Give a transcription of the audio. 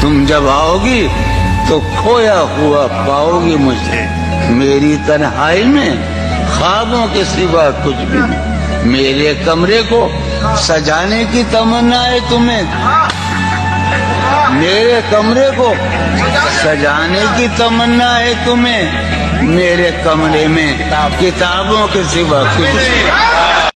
تم جب آؤ گی تو کھویا ہوا پاؤ گی مجھے۔ میری تنہائی میں خوابوں کے سوا کچھ بھی نہیں۔ میرے کمرے کو سجانے کی تمنا ہے تمہیں۔ میرے کمرے کو سجانے کی تمنا ہے تمہیں۔ میرے کمرے میں کتابوں کے سوا کچھ بھی